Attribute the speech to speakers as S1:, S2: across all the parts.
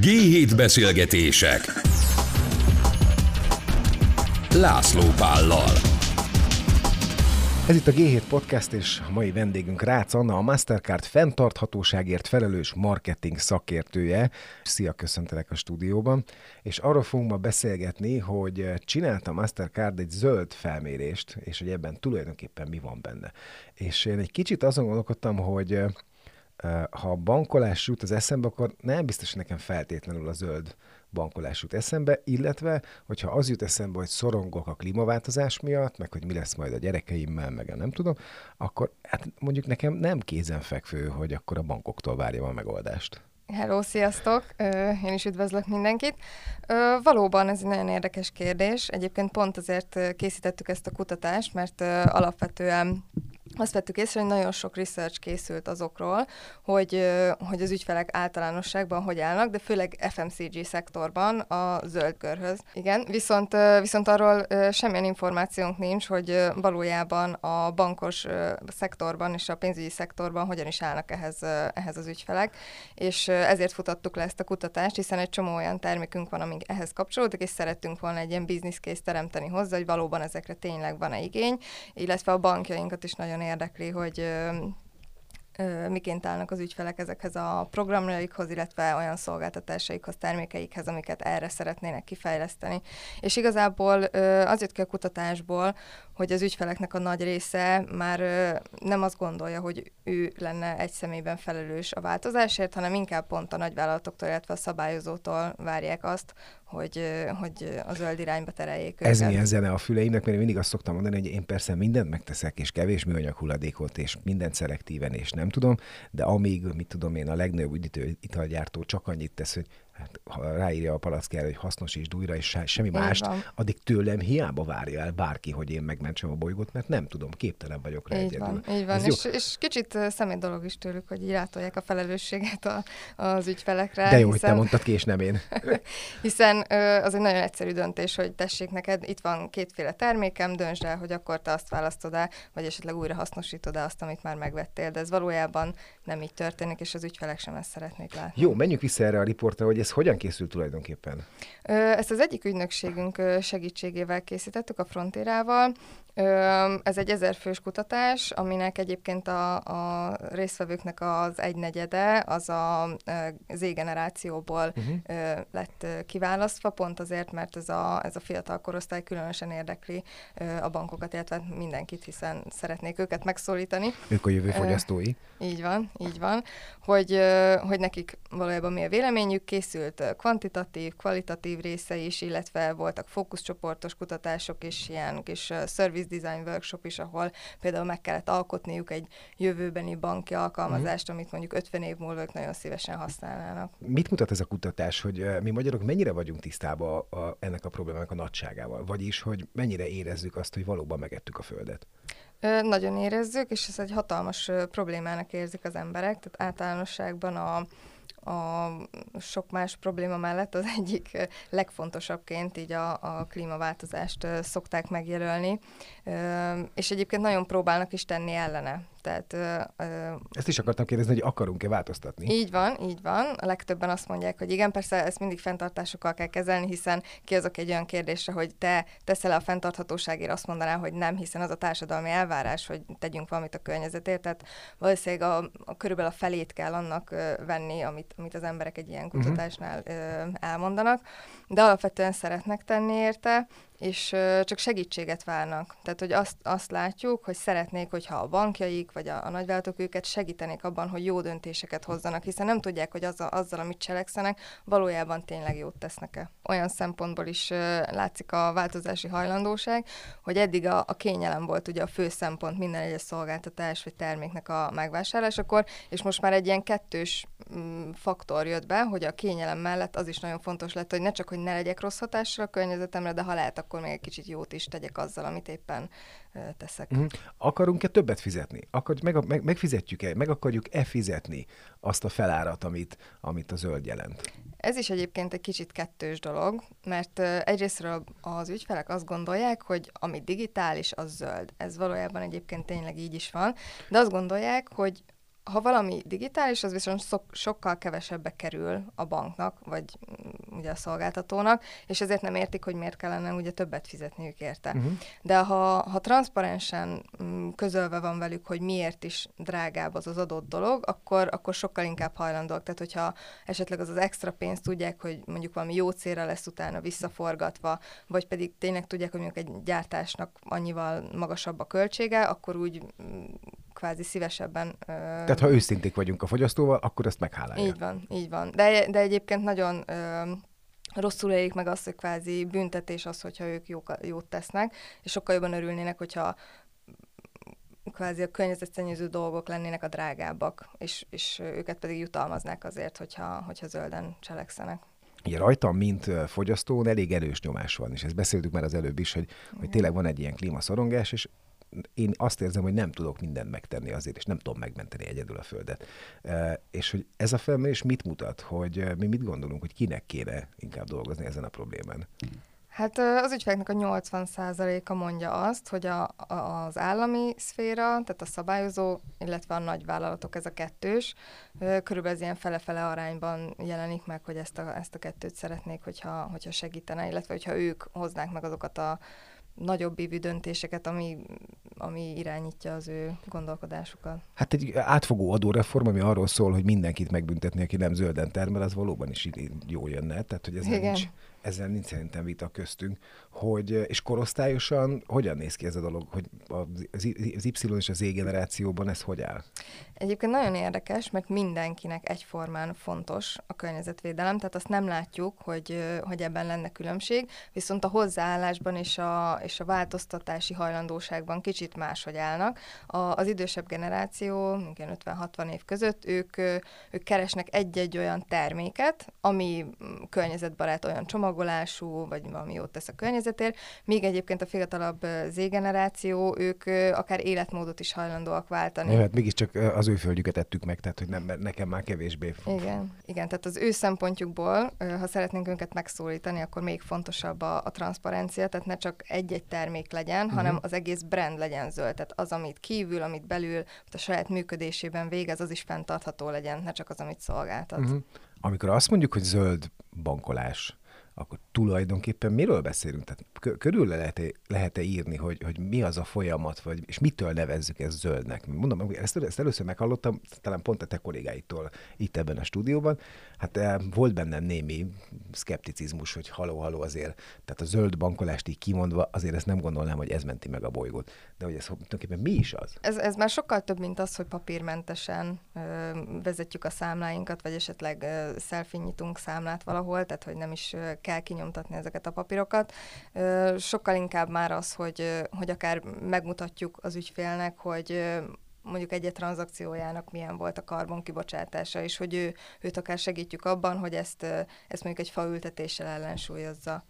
S1: G7 beszélgetések László Pállal
S2: Ez itt a G7 Podcast, és a mai vendégünk Rácz Anna, a Mastercard fenntarthatóságért felelős marketing szakértője. Szia, köszöntelek a stúdióban. És arról fogunk ma beszélgetni, hogy csinálta Mastercard egy zöld felmérést, és hogy ebben tulajdonképpen mi van benne. És én egy kicsit azon gondolkodtam, hogy ha a bankolás jut az eszembe, akkor nem biztos, hogy nekem feltétlenül a zöld bankolás jut eszembe, illetve, hogyha az jut eszembe, hogy szorongok a klímaváltozás miatt, meg hogy mi lesz majd a gyerekeimmel, meg nem tudom, akkor hát mondjuk nekem nem kézenfekvő, hogy akkor a bankoktól várjam a megoldást.
S3: Hello, sziasztok! Én is üdvözlök mindenkit. Valóban ez egy nagyon érdekes kérdés. Egyébként pont azért készítettük ezt a kutatást, mert alapvetően azt vettük észre, hogy nagyon sok research készült azokról, hogy, hogy az ügyfelek általánosságban hogy állnak, de főleg FMCG szektorban a zöld körhöz. Igen, viszont, viszont arról semmilyen információnk nincs, hogy valójában a bankos szektorban és a pénzügyi szektorban hogyan is állnak ehhez, ehhez az ügyfelek, és ezért futattuk le ezt a kutatást, hiszen egy csomó olyan termékünk van, amik ehhez kapcsolódik, és szerettünk volna egy ilyen business case teremteni hozzá, hogy valóban ezekre tényleg van-e igény, illetve a bankjainkat is nagyon érdekli, hogy miként állnak az ügyfelek ezekhez a programjaikhoz, illetve olyan szolgáltatásaikhoz, termékeikhez, amiket erre szeretnének kifejleszteni. És igazából az jött ki a kutatásból, hogy az ügyfeleknek a nagy része már nem azt gondolja, hogy ő lenne egy személyben felelős a változásért, hanem inkább pont a nagyvállalatoktól, illetve a szabályozótól várják azt, hogy, hogy a zöld irányba tereljék
S2: Ez őket. milyen zene a füleimnek, mert én mindig azt szoktam mondani, hogy én persze mindent megteszek, és kevés műanyag hulladékot, és mindent szelektíven, és nem tudom, de amíg, mit tudom én, a legnagyobb üdítő italgyártó csak annyit tesz, hogy ha ráírja a palackára, hogy hasznosítsd újra, és semmi Így mást, van. addig tőlem hiába várja el bárki, hogy én megmentsem a bolygót, mert nem tudom, képtelen vagyok rá
S3: Így egyedül. van, így van. És, és kicsit személy dolog is tőlük, hogy irátolják a felelősséget a, az ügyfelekre.
S2: De jó, hiszen, hogy te mondtad ki, és nem én.
S3: hiszen az egy nagyon egyszerű döntés, hogy tessék neked, itt van kétféle termékem, döntsd el, hogy akkor te azt választod el, vagy esetleg újra hasznosítod el azt, amit már megvettél. De ez valójában nem így történik, és az ügyfelek sem ezt szeretnék látni.
S2: Jó, menjünk vissza erre a riportra, hogy ez hogyan készült tulajdonképpen?
S3: Ezt az egyik ügynökségünk segítségével készítettük, a Frontérával. Ez egy ezerfős kutatás, aminek egyébként a, a résztvevőknek az egynegyede az a Z-generációból uh-huh. lett kiválasztva, pont azért, mert ez a, ez a fiatal korosztály különösen érdekli a bankokat, illetve mindenkit, hiszen szeretnék őket megszólítani.
S2: Ők a jövő fogyasztói.
S3: Így van, így van, hogy, hogy nekik valójában mi a véleményük, készült kvantitatív, kvalitatív része is, illetve voltak fókuszcsoportos kutatások és ilyen kis service design workshop is, ahol például meg kellett alkotniuk egy jövőbeni banki alkalmazást, amit mondjuk 50 év múlva ők nagyon szívesen használnának.
S2: Mit mutat ez a kutatás, hogy mi magyarok mennyire vagyunk tisztában a, ennek a problémának a nagyságával? Vagyis, hogy mennyire érezzük azt, hogy valóban megettük a Földet?
S3: Nagyon érezzük, és ez egy hatalmas problémának érzik az emberek, tehát általánosságban a a sok más probléma mellett az egyik legfontosabbként így a, a klímaváltozást szokták megjelölni, és egyébként nagyon próbálnak is tenni ellene. Tehát,
S2: ö, Ezt is akartam kérdezni, hogy akarunk-e változtatni?
S3: Így van, így van. A legtöbben azt mondják, hogy igen, persze ezt mindig fenntartásokkal kell kezelni, hiszen ki azok egy olyan kérdésre, hogy te teszel a fenntarthatóságért, azt mondanál, hogy nem, hiszen az a társadalmi elvárás, hogy tegyünk valamit a környezetért. Tehát valószínűleg a, a körülbelül a felét kell annak ö, venni, amit, amit az emberek egy ilyen mhm. kutatásnál ö, elmondanak, de alapvetően szeretnek tenni érte, és csak segítséget várnak. Tehát, hogy azt, azt látjuk, hogy szeretnék, hogyha a bankjaik vagy a, a nagyvállalatok őket segítenék abban, hogy jó döntéseket hozzanak, hiszen nem tudják, hogy azzal, azzal amit cselekszenek, valójában tényleg jót tesznek-e. Olyan szempontból is ö, látszik a változási hajlandóság, hogy eddig a, a kényelem volt ugye a fő szempont minden egyes szolgáltatás vagy terméknek a megvásárlásakor, és most már egy ilyen kettős mm, faktor jött be, hogy a kényelem mellett az is nagyon fontos lett, hogy ne csak, hogy ne legyek rossz hatással a környezetemre, de ha lehet, akkor még egy kicsit jót is tegyek azzal, amit éppen teszek. Uh-huh.
S2: Akarunk-e többet fizetni? Akar, meg, meg, megfizetjük-e, meg akarjuk-e fizetni azt a felárat, amit, amit a zöld jelent?
S3: Ez is egyébként egy kicsit kettős dolog, mert egyrésztről az ügyfelek azt gondolják, hogy ami digitális, az zöld. Ez valójában egyébként tényleg így is van, de azt gondolják, hogy ha valami digitális, az viszont szok, sokkal kevesebbe kerül a banknak, vagy mm, ugye a szolgáltatónak, és ezért nem értik, hogy miért kellene ugye többet fizetniük érte. Uh-huh. De ha, ha transzparensen mm, közölve van velük, hogy miért is drágább az az adott dolog, akkor, akkor sokkal inkább hajlandóak. Tehát, hogyha esetleg az az extra pénzt tudják, hogy mondjuk valami jó célra lesz utána visszaforgatva, vagy pedig tényleg tudják, hogy mondjuk egy gyártásnak annyival magasabb a költsége, akkor úgy mm, kvázi szívesebben...
S2: Tehát ha őszinték vagyunk a fogyasztóval, akkor ezt meghálálják.
S3: Így van, így van. De, de egyébként nagyon ö, rosszul élik meg azt, hogy kvázi büntetés az, hogyha ők jó, jót tesznek, és sokkal jobban örülnének, hogyha kvázi a környezetszennyező dolgok lennének a drágábbak, és, és őket pedig jutalmaznák azért, hogyha, hogyha zölden cselekszenek.
S2: Ugye rajtam, mint fogyasztón elég erős nyomás van, és ezt beszéltük már az előbb is, hogy, hogy tényleg van egy ilyen klímaszorongás, és én azt érzem, hogy nem tudok mindent megtenni azért, és nem tudom megmenteni egyedül a Földet. És hogy ez a felmérés mit mutat, hogy mi mit gondolunk, hogy kinek kéne inkább dolgozni ezen a problémán?
S3: Hát az ügyfeleknek a 80%-a mondja azt, hogy a, a, az állami szféra, tehát a szabályozó, illetve a nagyvállalatok, ez a kettős, körülbelül ilyen fele-fele arányban jelenik meg, hogy ezt a, ezt a kettőt szeretnék, hogyha, hogyha segítene, illetve hogyha ők hoznák meg azokat a nagyobb évű döntéseket, ami, ami irányítja az ő gondolkodásukat.
S2: Hát egy átfogó adóreform, ami arról szól, hogy mindenkit megbüntetni, aki nem zölden termel, az valóban is jó jönne. Tehát, hogy ez nincs, ezzel nincs szerintem vita köztünk, hogy, és korosztályosan hogyan néz ki ez a dolog, hogy az Y és az Z generációban ez hogy áll?
S3: Egyébként nagyon érdekes, mert mindenkinek egyformán fontos a környezetvédelem, tehát azt nem látjuk, hogy, hogy ebben lenne különbség, viszont a hozzáállásban és a, és a változtatási hajlandóságban kicsit máshogy állnak. A, az idősebb generáció, 50-60 év között, ők, ők keresnek egy-egy olyan terméket, ami környezetbarát olyan csomagolású, vagy valami jót tesz a környezetért, míg egyébként a fiatalabb Z-generáció, ők akár életmódot is hajlandóak váltani.
S2: Ja, hát mégiscsak az ő földjüket ettük meg, tehát hogy nem, nekem már kevésbé.
S3: Igen, igen, tehát az ő szempontjukból, ha szeretnénk őket megszólítani, akkor még fontosabb a, a transzparencia, tehát ne csak egy-egy termék legyen, uh-huh. hanem az egész brand legyen zöld, tehát az, amit kívül, amit belül, a saját működésében végez, az is fenntartható legyen, ne csak az, amit szolgáltat. Uh-huh.
S2: Amikor azt mondjuk, hogy zöld bankolás, akkor tulajdonképpen miről beszélünk? Tehát körül lehet-e, lehet-e írni, hogy, hogy mi az a folyamat, vagy, és mitől nevezzük ezt zöldnek? Mondom, ezt, ezt először meghallottam, talán pont a te kollégáitól itt ebben a stúdióban. Hát eh, volt bennem némi szkepticizmus, hogy haló-haló azért, tehát a zöld bankolást így kimondva, azért ezt nem gondolnám, hogy ez menti meg a bolygót. De hogy ez tulajdonképpen mi is az?
S3: Ez, ez már sokkal több, mint az, hogy papírmentesen ö, vezetjük a számláinkat, vagy esetleg ö, nyitunk számlát valahol, tehát hogy nem is kell kinyomtatni ezeket a papírokat. Sokkal inkább már az, hogy, hogy akár megmutatjuk az ügyfélnek, hogy mondjuk egy-egy tranzakciójának milyen volt a karbon kibocsátása, és hogy ő, őt akár segítjük abban, hogy ezt, ezt mondjuk egy faültetéssel ellensúlyozza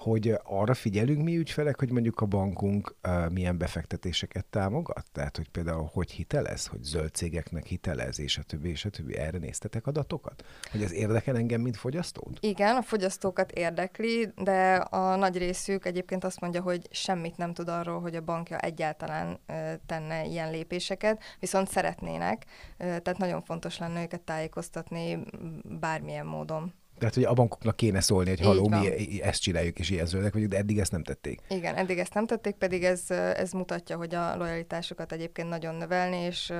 S2: hogy arra figyelünk mi ügyfelek, hogy mondjuk a bankunk uh, milyen befektetéseket támogat? Tehát, hogy például hogy hitelez, hogy zöld cégeknek hitelez, és a többi, és a többi. Erre néztetek adatokat? Hogy ez érdekel engem, mint fogyasztót?
S3: Igen, a fogyasztókat érdekli, de a nagy részük egyébként azt mondja, hogy semmit nem tud arról, hogy a bankja egyáltalán uh, tenne ilyen lépéseket, viszont szeretnének, uh, tehát nagyon fontos lenne őket tájékoztatni bármilyen módon.
S2: Tehát, hogy a bankoknak kéne szólni, hogy haló, mi ezt csináljuk, és ilyen zöldek vagyunk, de eddig ezt nem tették.
S3: Igen, eddig ezt nem tették, pedig ez, ez mutatja, hogy a lojalitásukat egyébként nagyon növelni, és,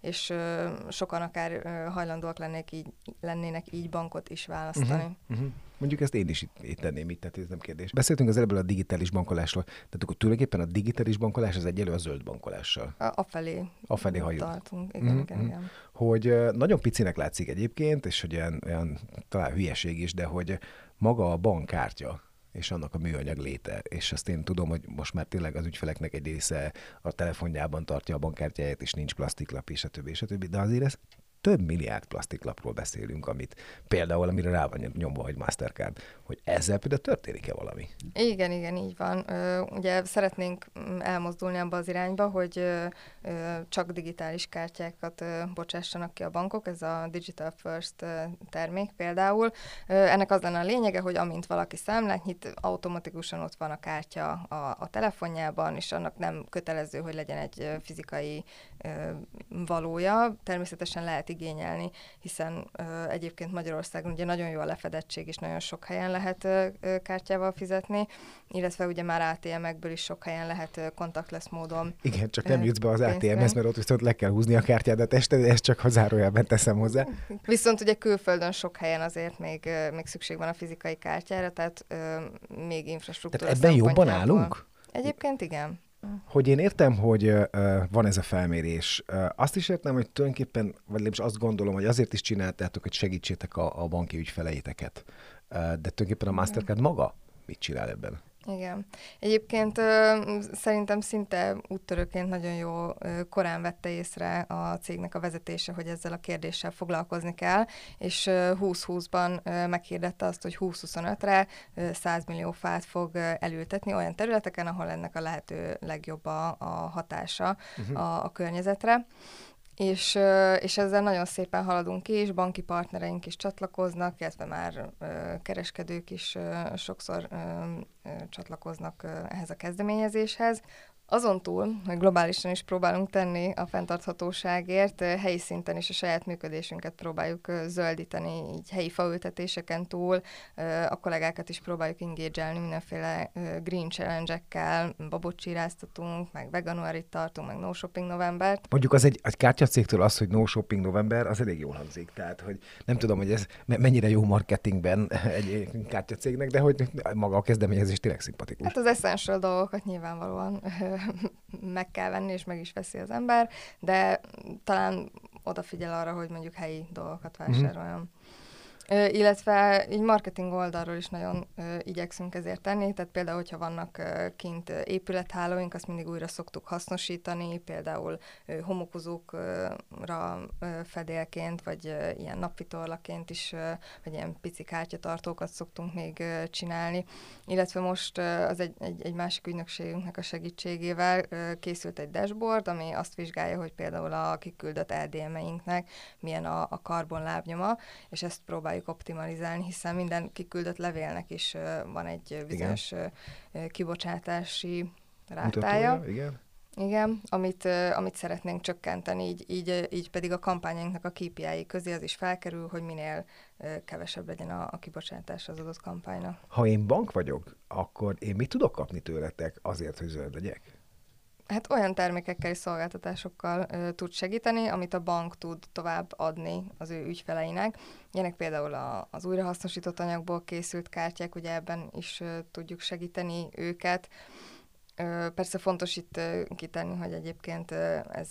S3: és sokan akár hajlandóak lennének így, lennének így bankot is választani. Uh-huh, uh-huh.
S2: Mondjuk ezt én is itt, itt tenném itt, tehát ez nem kérdés. Beszéltünk az előbb a digitális bankolásról, tehát akkor tulajdonképpen a digitális bankolás az egyelő a zöld bankolással.
S3: A, felé.
S2: A felé hajunk.
S3: Tartunk. Igen, mm-hmm. igen, igen.
S2: Hogy nagyon picinek látszik egyébként, és hogy olyan, olyan talán hülyeség is, de hogy maga a bankkártya, és annak a műanyag léte. És azt én tudom, hogy most már tényleg az ügyfeleknek egy része a telefonjában tartja a bankkártyáját, és nincs plastiklap, és a többi, és a többi. De azért ez több milliárd plastiklapról beszélünk, amit például, amire rá van nyomva, hogy Mastercard, hogy ezzel például történik-e valami?
S3: Igen, igen, így van. Ugye szeretnénk mm, elmozdulni abba az irányba, hogy csak digitális kártyákat bocsássanak ki a bankok, ez a Digital First termék például. Ennek az lenne a lényege, hogy amint valaki számlát nyit, automatikusan ott van a kártya a, a telefonjában, és annak nem kötelező, hogy legyen egy fizikai valója. Természetesen lehet igényelni, hiszen egyébként Magyarországon ugye nagyon jó a lefedettség, és nagyon sok helyen lehet kártyával fizetni, illetve ugye már ATM-ekből is sok helyen lehet kontaktless módon.
S2: Igen, csak nem jutsz be az ATM-hez, mert ott viszont le kell húzni a kártyádat este, de ezt csak ha zárójelben teszem hozzá.
S3: Viszont ugye külföldön sok helyen azért még, még szükség van a fizikai kártyára, tehát még infrastruktúra
S2: Tehát ebben jobban állunk?
S3: Egyébként igen.
S2: Hogy én értem, hogy uh, van ez a felmérés. Uh, azt is értem, hogy tulajdonképpen, vagy legalábbis azt gondolom, hogy azért is csináltátok, hogy segítsétek a, a banki ügyfeleiteket. Uh, de tulajdonképpen a Mastercard maga mit csinál ebben?
S3: Igen. Egyébként ö, szerintem szinte úttörőként nagyon jó ö, korán vette észre a cégnek a vezetése, hogy ezzel a kérdéssel foglalkozni kell, és 2020-ban meghirdette azt, hogy 2025-re 100 millió fát fog elültetni olyan területeken, ahol ennek a lehető legjobb a, a hatása uh-huh. a, a környezetre. És, és ezzel nagyon szépen haladunk ki, és banki partnereink is csatlakoznak, illetve már kereskedők is sokszor csatlakoznak ehhez a kezdeményezéshez. Azon túl, hogy globálisan is próbálunk tenni a fenntarthatóságért, helyi szinten is a saját működésünket próbáljuk zöldíteni, így helyi faültetéseken túl, a kollégákat is próbáljuk engage mindenféle green challenge-ekkel, babot meg veganuarit tartunk, meg no shopping novembert.
S2: Mondjuk az egy, egy kártyacégtől az, hogy no shopping november, az elég jól hangzik. Tehát, hogy nem tudom, hogy ez mennyire jó marketingben egy kártyacégnek, de hogy maga a kezdeményezés tényleg szimpatikus.
S3: Hát az essential dolgokat nyilvánvalóan meg kell venni, és meg is veszi az ember, de talán odafigyel arra, hogy mondjuk helyi dolgokat mhm. vásároljon. Mm-hmm illetve így marketing oldalról is nagyon igyekszünk ezért tenni, tehát például, hogyha vannak kint épülethálóink, azt mindig újra szoktuk hasznosítani, például homokozókra fedélként, vagy ilyen napvitorlaként is, vagy ilyen pici kártyatartókat szoktunk még csinálni, illetve most az egy, egy, egy másik ügynökségünknek a segítségével készült egy dashboard, ami azt vizsgálja, hogy például a kiküldött LDM-einknek milyen a, a karbonlábnyoma, és ezt próbáljuk próbáljuk optimalizálni, hiszen minden kiküldött levélnek is van egy bizonyos igen. kibocsátási rátája.
S2: Mutatója, igen.
S3: Igen, amit, amit szeretnénk csökkenteni, így, így, így pedig a kampányainknak a KPI közé az is felkerül, hogy minél kevesebb legyen a, a kibocsátás az adott kampánynak.
S2: Ha én bank vagyok, akkor én mit tudok kapni tőletek azért, hogy zöld legyek?
S3: Hát olyan termékekkel és szolgáltatásokkal ö, tud segíteni, amit a bank tud tovább adni az ő ügyfeleinek. Ilyenek például a, az újrahasznosított anyagból készült kártyák, ugye ebben is ö, tudjuk segíteni őket. Persze fontos itt kitenni, hogy egyébként ez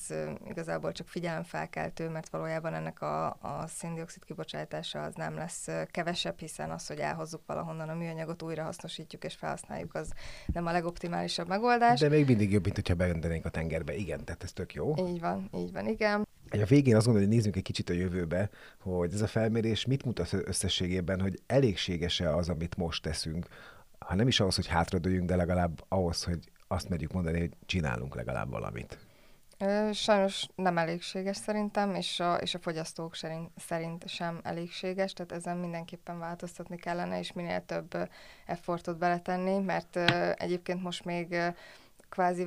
S3: igazából csak figyelemfelkeltő, mert valójában ennek a, a széndiokszid kibocsátása az nem lesz kevesebb, hiszen az, hogy elhozzuk valahonnan a műanyagot, újra hasznosítjuk és felhasználjuk, az nem a legoptimálisabb megoldás.
S2: De még mindig jobb, mint hogyha beöntenénk a tengerbe. Igen, tehát ez tök jó.
S3: Így van, így van, igen.
S2: A végén azt gondolom, hogy nézzünk egy kicsit a jövőbe, hogy ez a felmérés mit mutat összességében, hogy elégséges-e az, amit most teszünk, ha nem is ahhoz, hogy hátradőjünk, de legalább ahhoz, hogy azt merjük mondani, hogy csinálunk legalább valamit.
S3: Sajnos nem elégséges szerintem, és a, és a fogyasztók szerint, szerint sem elégséges, tehát ezen mindenképpen változtatni kellene, és minél több effortot beletenni, mert egyébként most még kvázi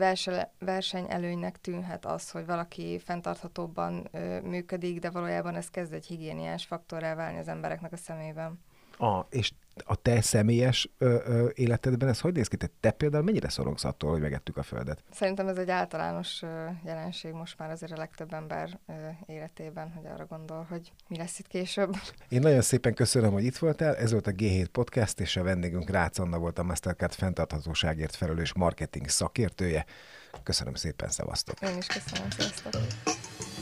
S3: versenyelőnynek tűnhet az, hogy valaki fenntarthatóbban működik, de valójában ez kezd egy higiéniás faktorrá válni az embereknek a szemében.
S2: Ah, és a te személyes ö, ö, életedben ez hogy néz ki? Te, te például mennyire szorongsz attól, hogy megettük a Földet?
S3: Szerintem ez egy általános ö, jelenség most már azért a legtöbb ember ö, életében, hogy arra gondol, hogy mi lesz itt később.
S2: Én nagyon szépen köszönöm, hogy itt voltál. Ez volt a G7 Podcast, és a vendégünk Rácz Anna volt a Mastercard fenntarthatóságért felelős marketing szakértője. Köszönöm szépen, szevasztok!
S3: Én is köszönöm, sziasztok!